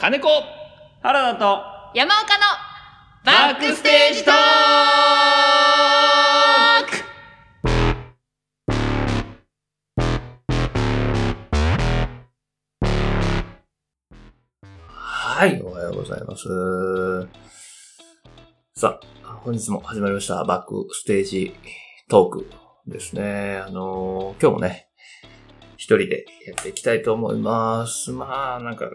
金子原田と山岡のバックステージトークはい、おはようございます。さあ、本日も始まりましたバックステージトークですね。あのー今日もね、一人でやっていきたいと思います。まあ、なんか、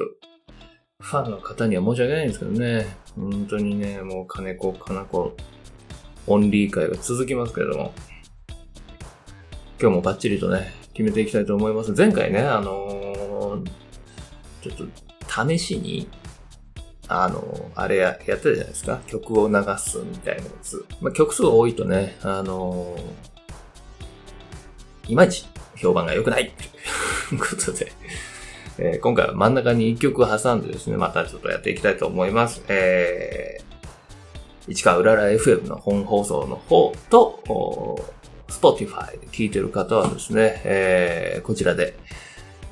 ょっと、ファンの方には申し訳ないんですけどね。本当にね、もう金子、かな子、オンリー会が続きますけれども、今日もバッチリとね、決めていきたいと思います。前回ね、あのーちょっと試しに、あの、あれややったじゃないですか。曲を流すみたいなやつ。まあ、曲数が多いとね、あのいまいち評判が良くないということで、えー今回は真ん中に一曲挟んでですね、またちょっとやっていきたいと思います。えー、市川うらら FM の本放送の方と、お Spotify で聴いてる方はですね、えーこちらで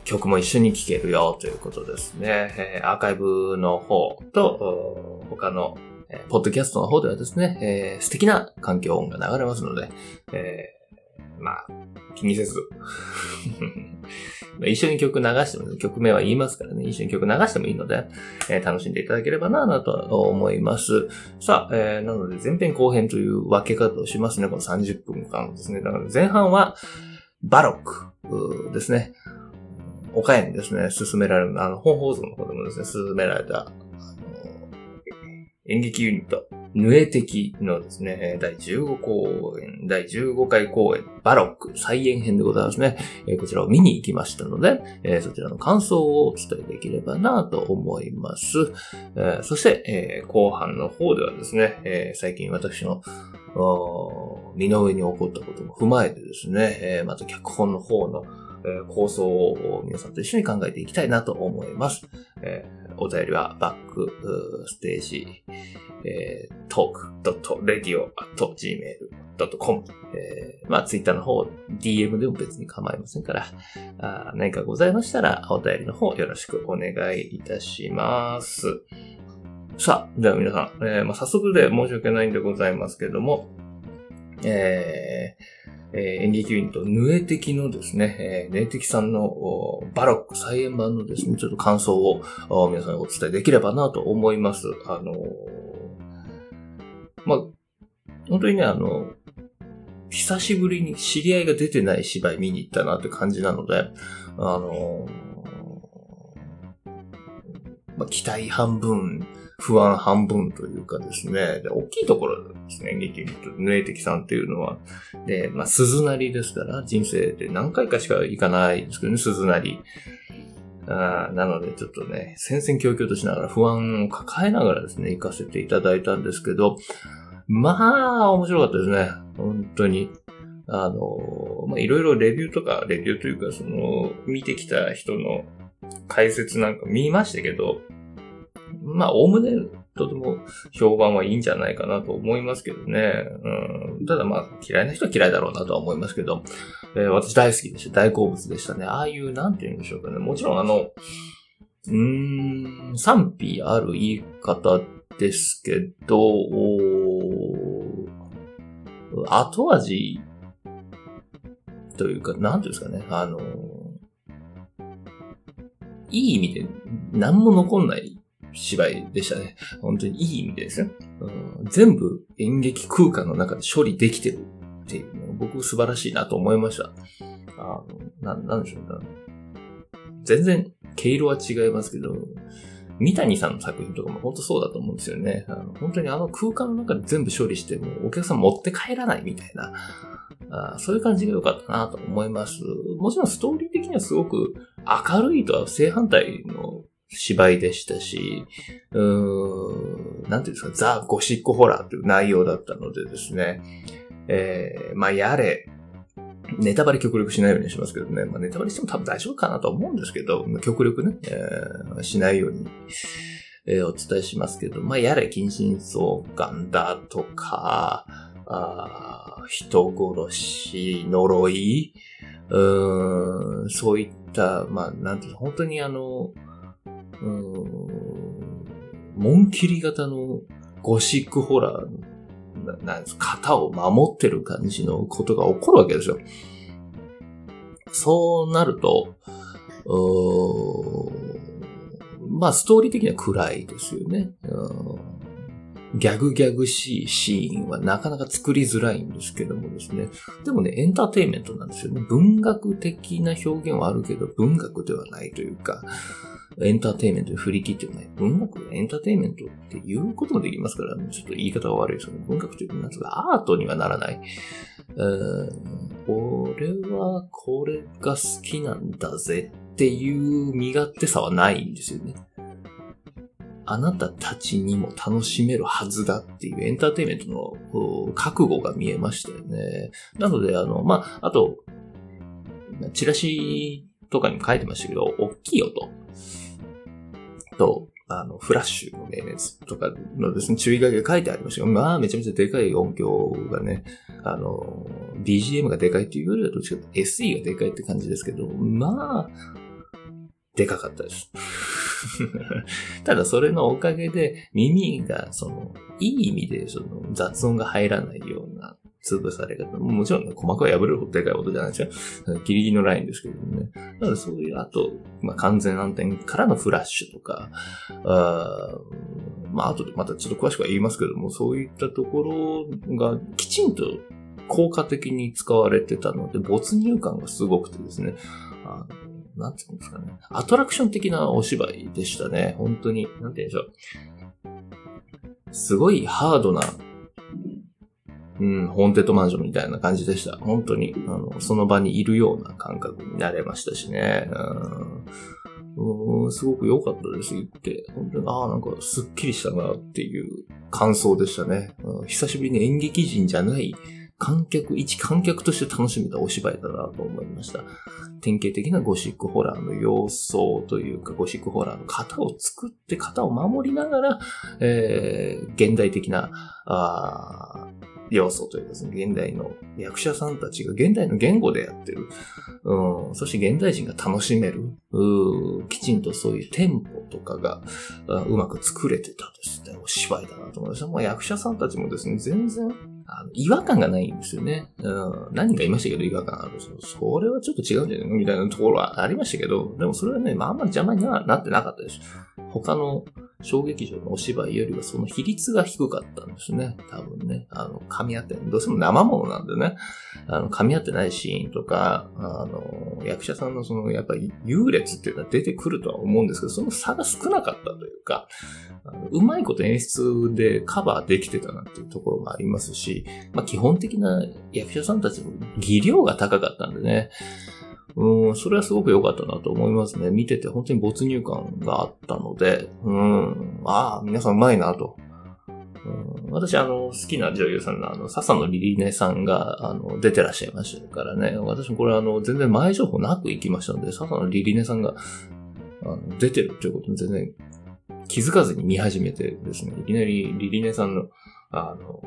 曲も一緒に聴けるよということですね。えーアーカイブの方と、他の、えーポッドキャストの方ではですね、えー素敵な環境音が流れますので、えーまあ、気にせず。一緒に曲流しても、曲名は言いますからね、一緒に曲流してもいいので、えー楽しんでいただければな、なと思います。さあ、えーなので前編後編という分け方をしますね、この30分間ですね。だから前半は、バロックですね。岡山にですね、進められる、あの、本放送の方でもですね、進められた、演劇ユニット、ヌエテキのですね、第15公演、第15回公演、バロック再演編でございますね。こちらを見に行きましたので、そちらの感想をお伝えできればなと思います。そして、後半の方ではですね、最近私の身の上に起こったことも踏まえてですね、また脚本の方の、え構想を皆さんと一緒に考えていきたいなと思います。えお便りはバックステージ、えー、talk.radio.gmail.com、えーまあ、ツイッターの方、DM でも別に構いませんから、あ何かございましたら、お便りの方よろしくお願いいたします。さあ、では皆さん、えーまあ、早速で申し訳ないんでございますけれども、えーえー演劇ユニット、ヌエテキのですね、えー、ヌエテキさんのバロック再演版のですね、ちょっと感想を皆さんにお伝えできればなと思います。あのーまあ、本当にね、あの、久しぶりに知り合いが出てない芝居見に行ったなって感じなので、あのーまあ、期待半分、不安半分というかですね、で大きいところですね、演劇ユニット、ヌエテキさんっていうのは、で、まあ、鈴なりですから、人生で何回かしか行かないんですけどね、鈴なり。あなので、ちょっとね、戦々恐々としながら不安を抱えながらですね、行かせていただいたんですけど、まあ、面白かったですね。本当に。あの、ま、いろいろレビューとか、レビューというか、その、見てきた人の解説なんか見ましたけど、まあ、おおむね、とても評判はいいんじゃないかなと思いますけどね。うん、ただまあ、嫌いな人は嫌いだろうなとは思いますけど、えー私大好きでした。大好物でしたね。ああいう、なんて言うんでしょうかね。もちろんあの、うーん、賛否ある言い方ですけど、後味というか、なんていうんですかね。あの、いい意味で何も残んない芝居でしたね。本当にいい意味でですよ。うん全部演劇空間の中で処理できてるっていうの僕素晴らしいなと思いました。あの、な、なんでしょうね。全然毛色は違いますけど、三谷さんの作品とかも本当そうだと思うんですよね。あの本当にあの空間の中で全部処理してもお客さん持って帰らないみたいな、あそういう感じが良かったなと思います。もちろんストーリー的にはすごく明るいとは正反対の芝居でしたし、うーん、なんていうんですか、ザ・ゴシックホラーという内容だったのでですね、えー、まあ、やれ、ネタバレ極力しないようにしますけどね、まあ、ネタバレしても多分大丈夫かなと思うんですけど、極力ね、えーしないように、えーお伝えしますけど、まあ、やれ、近親相関だとか、あー人殺し、呪い、うーん、そういった、まあ、なんていうの、本当にあの、うん、紋切り型のゴシックホラーな、なんです型を守ってる感じのことが起こるわけですよ。そうなると、まあ、ストーリー的には暗いですよね。うんギャグギャグしいシーンはなかなか作りづらいんですけどもですね。でもね、エンターテインメントなんですよね。文学的な表現はあるけど、文学ではないというか、エンターテインメントに振り切ってない。文学エンターテインメントっていうこともできますから、ちょっと言い方は悪いですよね。文学という、なんつうか、アートにはならない。俺はこれが好きなんだぜっていう身勝手さはないんですよね。あなたたちにも楽しめるはずだっていうエンターテイメントの覚悟が見えましたよね。なので、あの、まあ、あと、チラシとかにも書いてましたけど、大きい音と、あの、フラッシュの明熱とかのですね、注意書きが書いてありましたけど、まあ、めちゃめちゃでかい音響がね、あの、BGM がでかいっていうよりはどっちかと SE がでかいって感じですけど、まあ、でかかったです。ただそれのおかげで耳がその、いい意味でその雑音が入らないような潰され方。もちろんね、鼓膜が破れるほどでかい音じゃないですよ。ギリギリのラインですけどね。だからそういう、あと、まあ、完全暗転からのフラッシュとか、あまあ、後でまたちょっと詳しくは言いますけども、そういったところがきちんと効果的に使われてたので、没入感がすごくてですね。あのなんていうんですかね。アトラクション的なお芝居でしたね。本当に。なんて言うんでしょう。すごいハードな、うん、ホーンテッドマンションみたいな感じでした。本当に、あの、その場にいるような感覚になれましたしね。うん、すごく良かったです、言って。本当に、ああ、なんかすっきりしたなっていう感想でしたね。うん、久しぶりに演劇人じゃない観客、一観客として楽しめたお芝居だなと思いました。典型的なゴシックホラーの様相というか、ゴシックホラーの型を作って型を守りながら、えー、現代的な、あ要素というかですね、現代の役者さんたちが現代の言語でやってる。うん、そして現代人が楽しめる。うきちんとそういうテンポとかがうまく作れてたですね、お芝居だなと思いました。まあ、役者さんたちもですね、全然あの違和感がないんですよね。うん、何人かいましたけど違和感ある。それはちょっと違うんじゃないの？みたいなところはありましたけど、でもそれはね、まああんまり邪魔になってなかったです。他の小劇場のお芝居よりはその比率が低かったんですね。多分ね。あの、噛み合ってどうしても生ものなんでね。あの、噛み合ってないシーンとか、あの、役者さんのその、やっぱり優劣っていうのは出てくるとは思うんですけど、その差が少なかったというか、あのうまいこと演出でカバーできてたなっていうところもありますし、まあ基本的な役者さんたちの技量が高かったんでね。うん、それはすごく良かったなと思いますね。見てて本当に没入感があったので、うん、ああ、皆さんうまいなと。うん、私、あの、好きな女優さんの、あの、笹野リリネさんが、あの、出てらっしゃいましたからね。私もこれ、あの、全然前情報なく行きましたので、笹野リリネさんが、あの、出てるということに全然気づかずに見始めてですね、いきなりリリネさんの、あの、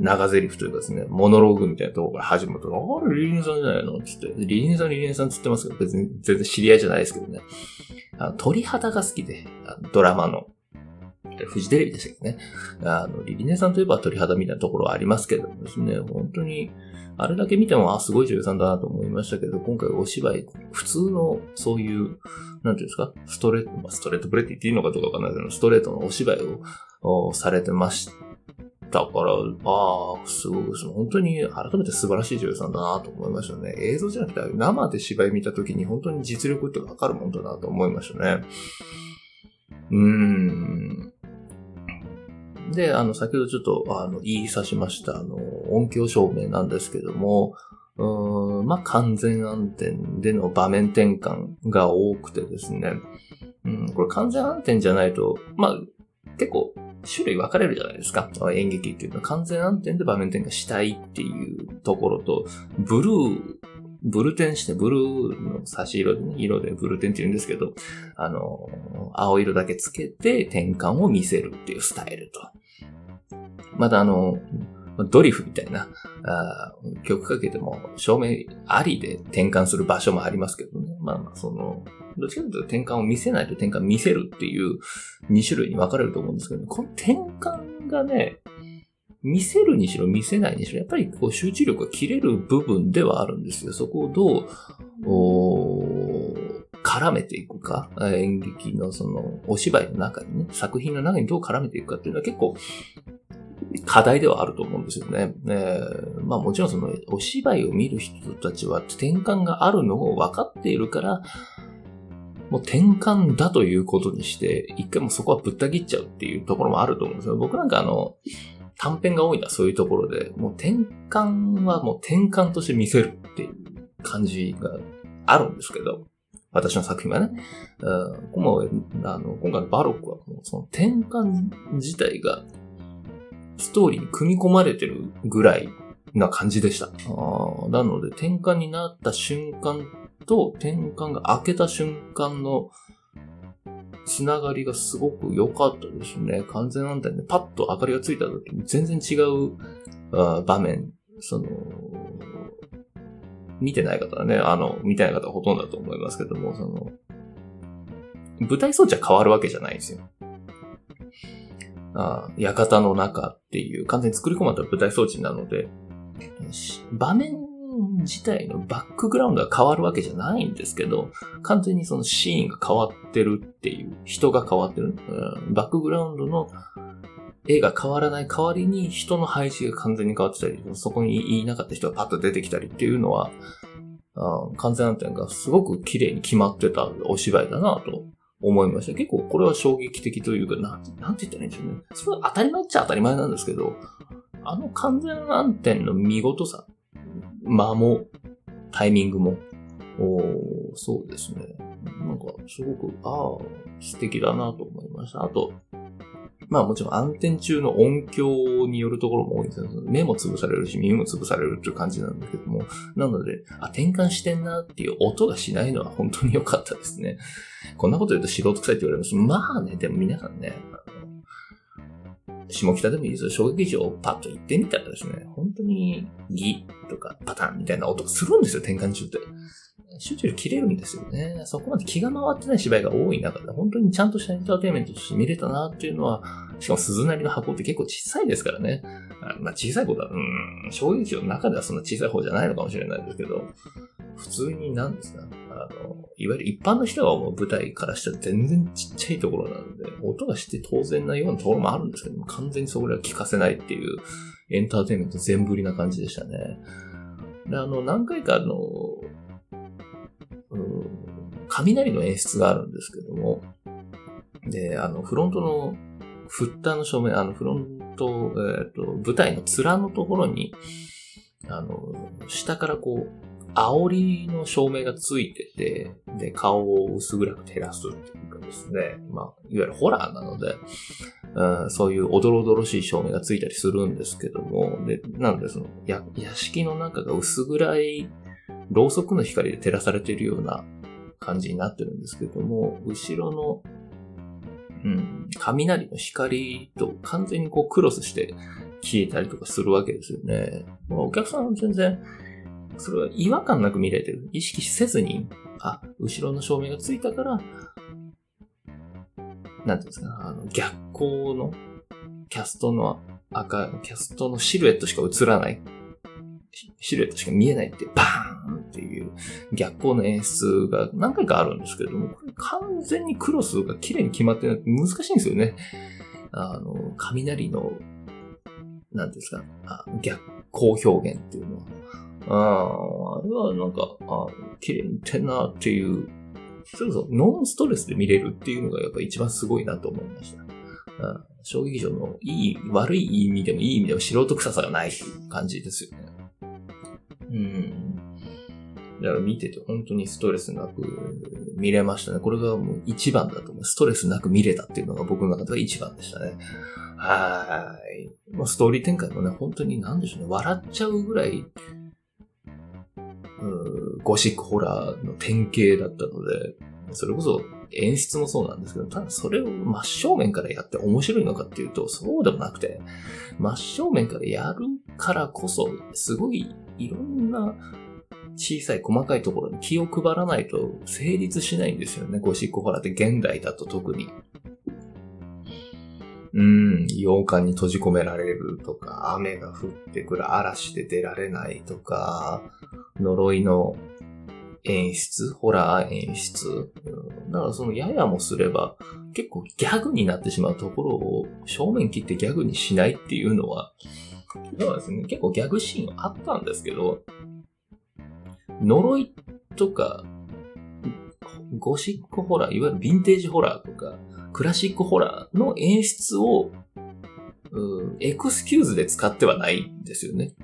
長台詞というかですね、モノローグみたいなところから始まると、あれ、リリネさんじゃないの？っつって、リリネさん、リリネさんつってますけど、別に全然知り合いじゃないですけどね。あの鳥肌が好きで、ドラマの。フジテレビでしたけどね。あの、リリネさんといえば鳥肌みたいなところはありますけどもですね、本当に、あれだけ見ても、あ、すごい女優さんだなと思いましたけど、今回お芝居、普通の、そういう、なんていうんですか、ストレート、まあ、ストレートブレって言っていいのかどうかわかんないけど、ストレートのお芝居をされてましたから、ああ、すごいですね。本当に改めて素晴らしい女優さんだなと思いましたね。映像じゃなくて生で芝居見た時に本当に実力ってわかるもんだなと思いましたね。うーん。で、あの、先ほどちょっと、あの、言いさしました、あの、音響照明なんですけども、うーん、まあ、完全暗転での場面転換が多くてですね。うん、これ完全暗転じゃないと、まあ、結構種類分かれるじゃないですか。演劇っていうのは完全暗転で場面転換したいっていうところと、ブルー、ブルテンして、ブルーの差し色で、ね、色でブルテンって言うんですけど、あの、青色だけつけて転換を見せるっていうスタイルと。またあの、ドリフみたいな、あ曲かけても照明ありで転換する場所もありますけどね。まあまあ、その、どっちかというと転換を見せないと転換見せるっていう2種類に分かれると思うんですけど、この転換がね、見せるにしろ見せないにしろ、やっぱりこう集中力が切れる部分ではあるんですよ。そこをどう、絡めていくか、演劇のそのお芝居の中にね、作品の中にどう絡めていくかっていうのは結構課題ではあると思うんですよね。えー、まあもちろんそのお芝居を見る人たちは転換があるのを分かっているから、もう転換だということにして、一回もそこはぶった切っちゃうっていうところもあると思うんですよ。僕なんかあの、短編が多いのはそういうところで、もう転換はもう転換として見せるっていう感じがあるんですけど、私の作品はね。うん、今あの今回のバロックはもうその転換自体がストーリーに組み込まれてるぐらいな感じでした。あなので転換になった瞬間と転換が開けた瞬間のつながりがすごく良かったですね。完全暗転でパッと明かりがついた時に全然違う場面、その、見てない方はね、あの、見てない方はほとんどだと思いますけども、その、舞台装置は変わるわけじゃないんですよ。あ館の中っていう完全に作り込まれた舞台装置なので、場面自体のバックグラウンドが変わるわけじゃないんですけど、完全にそのシーンが変わってるっていう、人が変わってる、うん、バックグラウンドの絵が変わらない代わりに人の配置が完全に変わってたり、そこにいなかった人がパッと出てきたりっていうのは、あ完全暗転がすごく綺麗に決まってたお芝居だなと思いました。結構これは衝撃的というか、なんて、なんて言ったらいいんでしょうね。それは当たり前っちゃ当たり前なんですけど、あの完全暗転の見事さ、間も、タイミングも、おそうですね。なんか、すごく、ああ、素敵だなと思いました。あと、まあもちろん暗転中の音響によるところも多いんですよ。目も潰されるし耳も潰されるっていう感じなんだけども。なので、あ、転換してんなっていう音がしないのは本当に良かったですね。こんなこと言うと素人臭いって言われます。まあね、でも皆さんね、下北でもいいですよ。小劇場をパッと行ってみたらですね、本当にギとかパターンみたいな音がするんですよ、転換中って。集中力切れるんですよね。そこまで気が回ってない芝居が多い中で、本当にちゃんとしたエンターテインメントとして見れたなっていうのは、しかも鈴なりの箱って結構小さいですからね。まあ小さいことは、うん、小劇場の中ではそんな小さい方じゃないのかもしれないですけど、普通に何ですかあの、いわゆる一般の人が思う舞台からしたら全然ちっちゃいところなんで、音がして当然なようなところもあるんですけど、完全にそれは聞かせないっていうエンターテインメント全振りな感じでしたね。で、あの、何回かあの、雷の演出があるんですけども、で、あの、フロントの、フッターの正面、あの、フロント、えっ、ー、と、舞台の面のところに、あの、下からこう、煽りの照明がついてて、で、顔を薄暗く照らすっていうかですね、まあ、いわゆるホラーなので、うん、そういうおどろどろしい照明がついたりするんですけども、で、なのでその、や、屋敷の中が薄暗い、ろうそくの光で照らされているような感じになってるんですけども、後ろの、うん、雷の光と完全にこうクロスして消えたりとかするわけですよね。まあ、お客さんは全然、それは違和感なく見れてる。意識せずに、あ、後ろの照明がついたから、なんていうんですか、あの、逆光のキャストの赤、キャストのシルエットしか映らないシルエットしか見えないって、バーンっていう逆光の演出が何回かあるんですけれども、これ完全にクロスが綺麗に決まってない難しいんですよね。あの、雷の、なんですか、あ逆光表現っていうのは。あああれはなんか、あ綺麗にいってなっていう、それこそノンストレスで見れるっていうのがやっぱ一番すごいなと思いました。あ小劇場のいい、悪い意味でもいい意味でも素人臭さがない感じですよね。うん。だから見てて本当にストレスなく見れましたね。これがもう一番だと思う。ストレスなく見れたっていうのが僕の中では一番でしたね。はい。まあ、ストーリー展開もね、本当に何でしょうね。笑っちゃうぐらい、うんゴシックホラーの典型だったので、それこそ演出もそうなんですけど、ただそれを真正面からやって面白いのかっていうと、そうでもなくて、真正面からやるからこそ、すごいいろんな小さい細かいところに気を配らないと成立しないんですよね。ゴシックホラーって現代だと特に。うん、洋館に閉じ込められるとか、雨が降ってくる嵐で出られないとか、呪いの演出、ホラー演出。だからそのややもすれば、結構ギャグになってしまうところを正面切ってギャグにしないっていうのは、そうですね、結構ギャグシーンはあったんですけど、呪いとか、ゴシックホラー、いわゆるヴィンテージホラーとか、クラシックホラーの演出を、エクスキューズで使ってはないんですよね。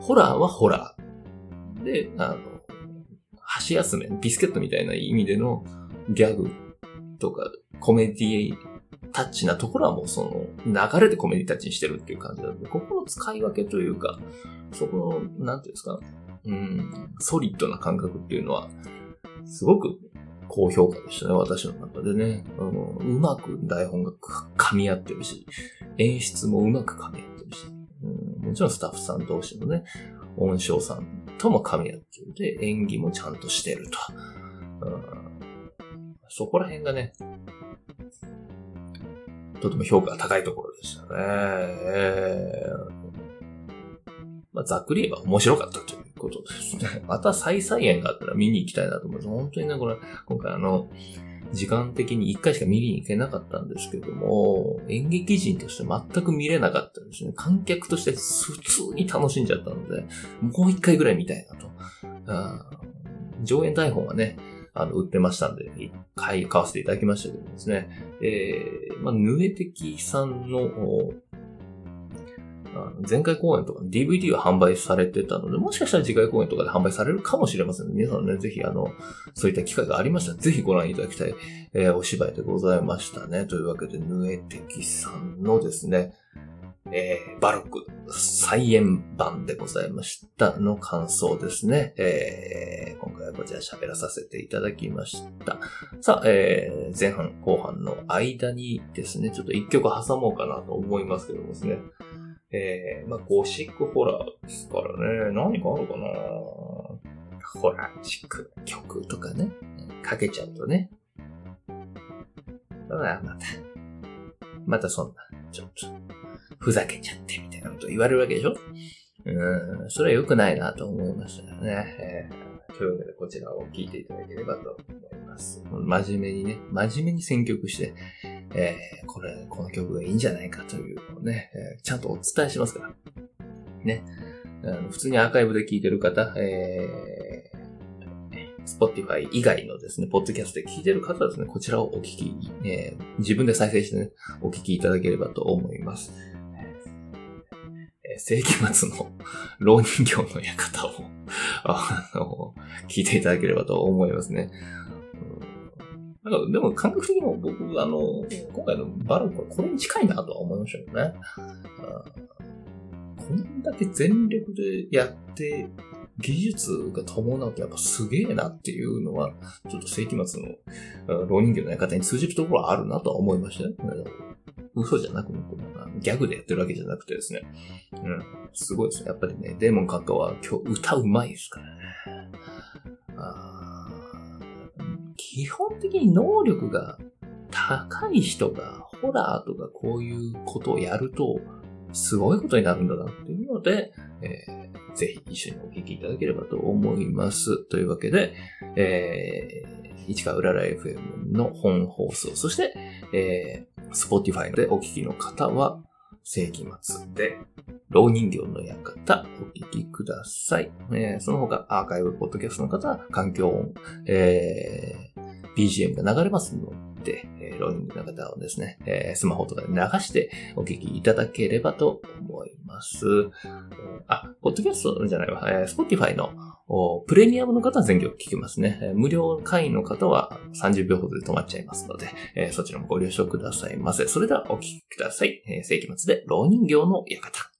ホラーはホラー。で、あの、箸休め、ビスケットみたいな意味でのギャグとかコメディタッチなところはもうその流れでコメディタッチにしてるっていう感じなので、ここの使い分けというか、そこの、なんていうんですか、うん、ソリッドな感覚っていうのは、すごく高評価でしたね、私の中でね。あの、うまく台本が噛み合ってるし、演出もうまく噛み合ってるし、うん、もちろんスタッフさん同士のね、音響さんとも噛み合ってるで、演技もちゃんとしてると。うん、そこら辺がね、とても評価が高いところでしたね。えーまあ、ざっくり言えば面白かったということですね。また再再演があったら見に行きたいなと思います。本当にね、これ、今回あの、時間的に一回しか見に行けなかったんですけども、演劇人として全く見れなかったですね。観客として普通に楽しんじゃったので、もう一回ぐらい見たいなと。あ上演台本はね、あの、売ってましたんで、一回買わせていただきましたけどですね。えー、まあ、ヌエテキさんの前回公演とか DVD は販売されてたので、もしかしたら次回公演とかで販売されるかもしれません、ね。皆さんね、ぜひあの、そういった機会がありましたら、ぜひご覧いただきたい、えー、お芝居でございましたね。というわけで、ヌエテキさんのですね、えー、バロック再演版でございましたの感想ですね。えー、今回はこちら喋らさせていただきました。さあ、えー、前半後半の間にですね、ちょっと一曲挟もうかなと思いますけどもですね。えー、まあ、ゴシックホラーですからね、何かあるかなホラーチック曲とかね、かけちゃうとね。だからまた、またそんな、ちょっと、ふざけちゃってみたいなこと言われるわけでしょ？うん、それは良くないなと思いましたよね。えー、というわけでこちらを聴いていただければと思います。真面目にね、真面目に選曲して、えー、これ、この曲がいいんじゃないかというのをね、えー、ちゃんとお伝えしますから。ね。あの普通にアーカイブで聴いてる方、えー、Spotify 以外のですね、ポッドキャストで聴いてる方はですね、こちらをお聞き、えー、自分で再生してね、お聞きいただければと思います。え、世紀末の 老人形の館を あの、聞いていただければと思いますね。なんか、でも感覚的にも僕、あの、今回のバルクはこれに近いなとは思いましたけどね。こんだけ全力でやって、技術が伴うとやっぱすげえなっていうのは、ちょっと世紀末の老人形の館に通じるところはあるなとは思いましたね。嘘じゃなく、ギャグでやってるわけじゃなくてですね。うん。すごいですね。やっぱりね、デーモン閣下は今日歌うまいですからね。基本的に能力が高い人がホラーとかこういうことをやると、すごいことになるんだなっていうので、えー、ぜひ一緒にお聞きいただければと思います。というわけで、えー、市川うらら FM の本放送、そして、えー、Spotify でお聞きの方は、世紀末で、老人形の館、お聞きください。えー、その他、アーカイブポッドキャストの方は、環境音、えー、BGM が流れますので、えー、老人形の方をですね、え、スマホとかで流してお聞きいただければと思います。あ、ポッドキャストじゃないわ、え、Spotify のプレミアムの方は全曲聞けますね。無料会員の方は30秒ほどで止まっちゃいますので、え、そちらもご了承くださいませ。それではお聴きください。え、世紀末で老人形の館。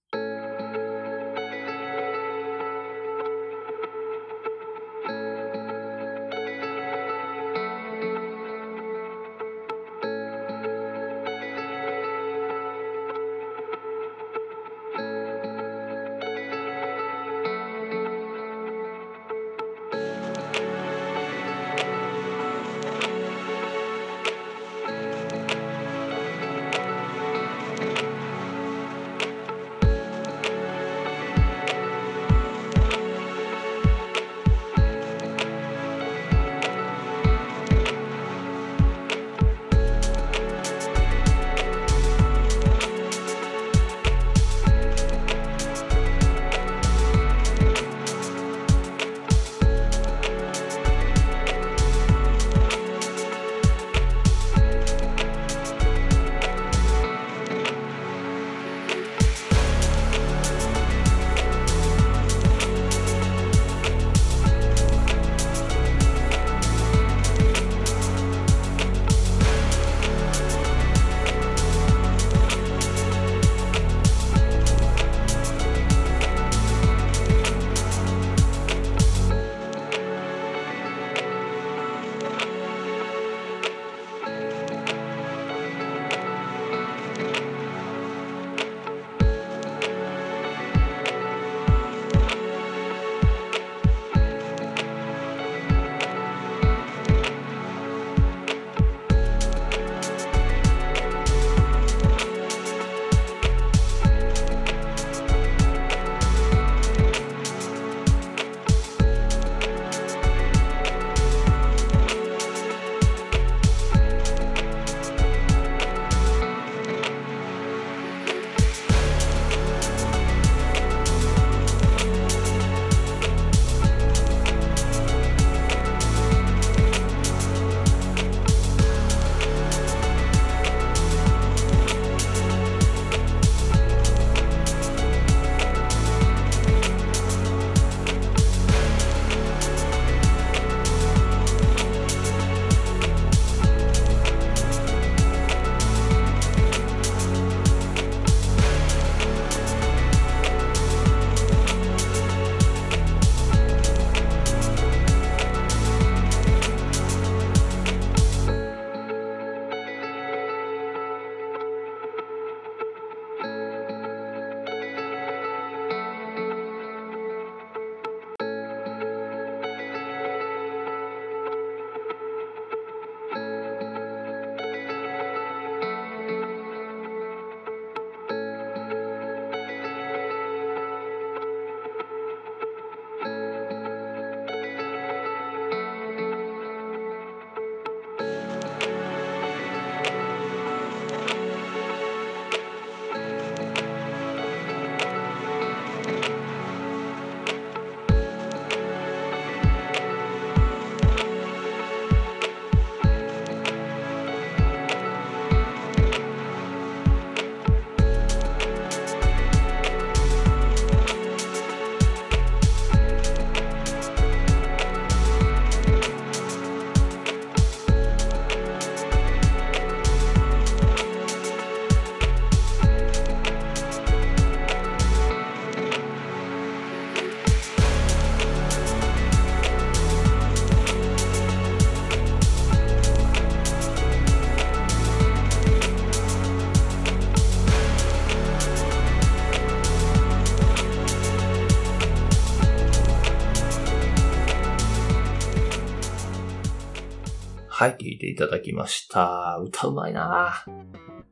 はい、聴いていただきました。歌うまいな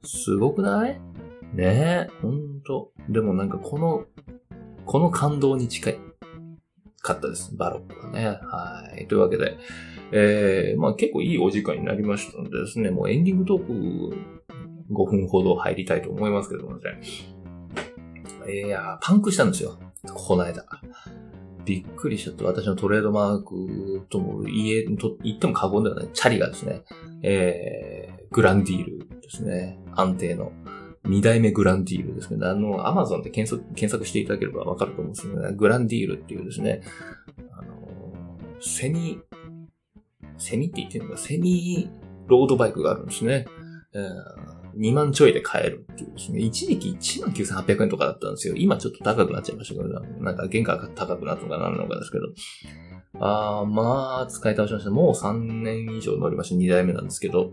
すごくない？ねえ、ほんと。でもなんかこの、この感動に近いかったです。バロックはね。はい。というわけで、えー、まあ結構いいお時間になりましたのでですね、もうエンディングトーク5分ほど入りたいと思いますけどもね。いやー、パンクしたんですよ。この間。びっくりしちゃって、私のトレードマークとも言え、と言っても過言ではない。チャリがですね、えー、グランディールですね。安定の。二代目グランディールですね。あの、アマゾンで検索、検索していただければわかると思うんですけどね。グランディールっていうですね、あの、セミ、セミって言ってるのか、セミロードバイクがあるんですね。えー2万ちょいで買えるっていうですね。一時期1万9800円とかだったんですよ。今ちょっと高くなっちゃいましたけど、なんか原価が高くなったのかなんのかですけど。あー、まあ、使い倒しました。もう3年以上乗りました。2代目なんですけど。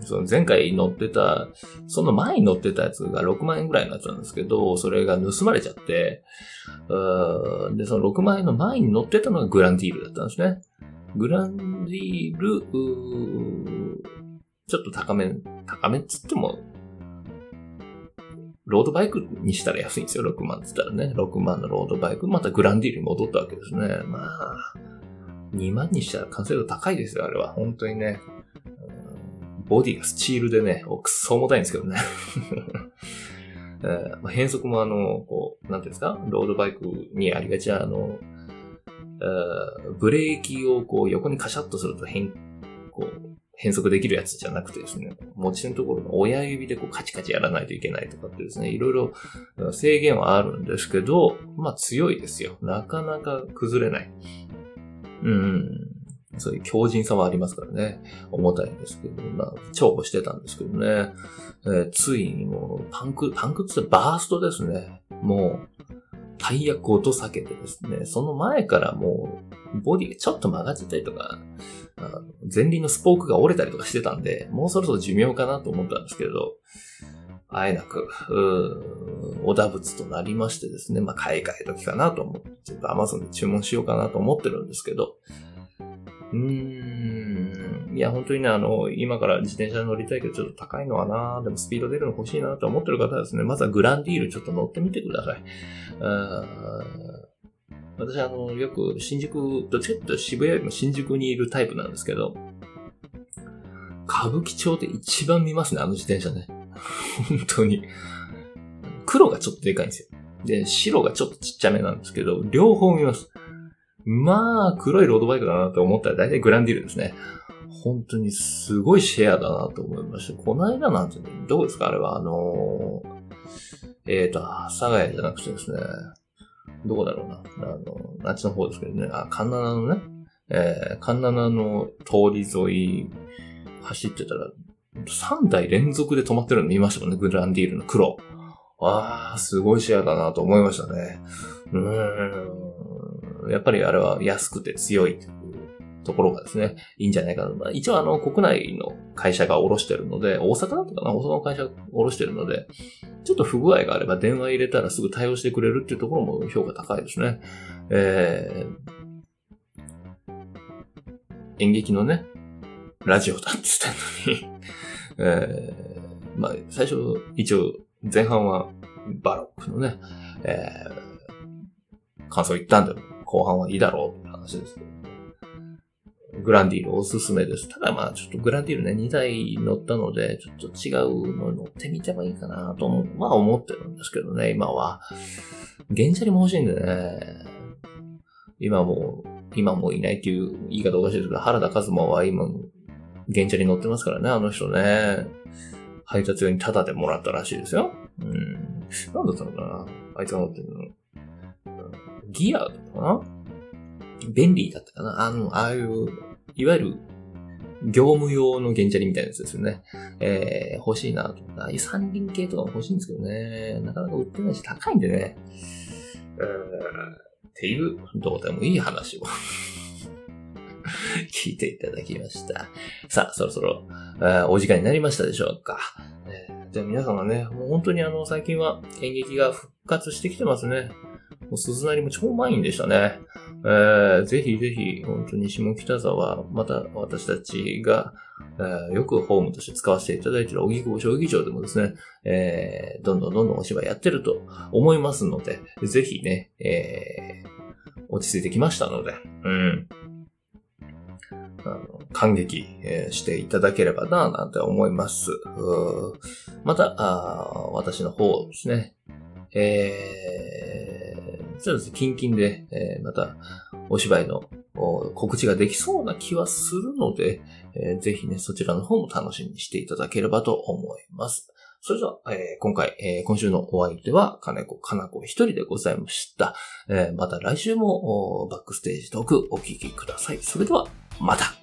その前回乗ってた、その前に乗ってたやつが6万円ぐらいのやつなんですけど、それが盗まれちゃって、で、その6万円の前に乗ってたのがグランディールだったんですね。グランディール、ちょっと高め、高めっつっても、ロードバイクにしたら安いんですよ、6万っつったらね。6万のロードバイク、またグランディールに戻ったわけですね。まあ、2万にしたら完成度高いですよ、あれは。本当にね。ボディがスチールでね、くっそ重たいんですけどね。え ーまあ、変速もあの、こう、なんていうんですか？ロードバイクにありがちな、あの、えーブレーキをこう横にカシャッとすると変、こう、変速できるやつじゃなくてですね、持ち手のところの親指でこうカチカチやらないといけないとかってですね、いろいろ制限はあるんですけど、まあ強いですよ。なかなか崩れない。うん。そういう強靭さはありますからね。重たいんですけど、まあ、重宝してたんですけどね。えーついにもう、パンク、パンクってバーストですね。もう、タイヤごと避けてですね、その前からもう、ボディがちょっと曲がっちゃったりとか、前輪のスポークが折れたりとかしてたんで、もうそろそろ寿命かなと思ったんですけれど、あえなく、うーお打物となりましてですね、まあ、買い替え時かなと思って、ちょっと Amazon で注文しようかなと思ってるんですけど、うーん、いや、本当にね、あの、今から自転車乗りたいけどちょっと高いのはなでもスピード出るの欲しいなと思ってる方はですね、まずはグランディールちょっと乗ってみてください。あ私、あの、よく新宿、どっちかっていうと渋谷よりも新宿にいるタイプなんですけど、歌舞伎町で一番見ますね、あの自転車ね。本当に。黒がちょっとでかいんですよ。で、白がちょっとちっちゃめなんですけど、両方見ます。まあ、黒いロードバイクだなと思ったら大体グランディールですね。本当にすごいシェアだなと思いました。この間なんて、どうですかあれは、あのー、えっ、ー、と、阿佐ヶ谷じゃなくてですね、どこだろうな。あの、あっちの方ですけどね。あ、カンナナのね、えー、カンナナの通り沿い走ってたら、3台連続で止まってるの見ましたもんね、グランディールの黒。ああ、すごいシェアだなと思いましたね。うーん。やっぱりあれは安くて強いところがですね、いいんじゃないかな。まあ、一応あの、国内の会社が下ろしてるので、大阪だったかな？大阪の会社が下ろしてるので、ちょっと不具合があれば電話入れたらすぐ対応してくれるっていうところも評価高いですね。えー、演劇のね、ラジオだって言ったのに、えー、まあ、最初、一応、前半はバロックのね、えー、感想言ったんで、後半はいいだろうって話ですけど。グランディールおすすめです。ただまあちょっとグランディールね、2台乗ったので、ちょっと違うの乗ってみてもいいかなと思う、まあ思ってるんですけどね、今は。原チャリも欲しいんでね。今も、今もいないっていう言い方おかしいですけど、原田和馬は今、原チャリ乗ってますからね、あの人ね。配達用にタダでもらったらしいですよ。うん。なんだったのかなあいつが乗ってるの。ギアかな便利だったかなあの、ああいう、いわゆる、業務用の原チャリみたいなやつですよね。えー、欲しいなと。ああいう三輪系とかも欲しいんですけどね。なかなか売ってないし高いんでね。えー、っていう、どうでもいい話を 聞いていただきました。さあ、そろそろ、あお時間になりましたでしょうか。えー、じゃあ皆様ね、もう本当にあの、最近は演劇が復活してきてますね。もう鈴なりも超満員でしたね。えー、ぜひぜひ、本当に下北沢、また私たちが、えー、よくホームとして使わせていただいている荻窪小劇場でもですね、えー、どんどんどんどんお芝居やってると思いますので、ぜひね、えー、落ち着いてきましたので、うん。あの感激、え、していただければな、なんて思います。またあ、私の方ですね、えー、そうですね、キンキンで、えー、また、お芝居の告知ができそうな気はするので、えー、ぜひね、そちらの方も楽しみにしていただければと思います。それでは、えー、今回、えー、今週のお相手は、金子かな子一人でございました。えー、また来週もバックステージトークお聞きください。それでは、また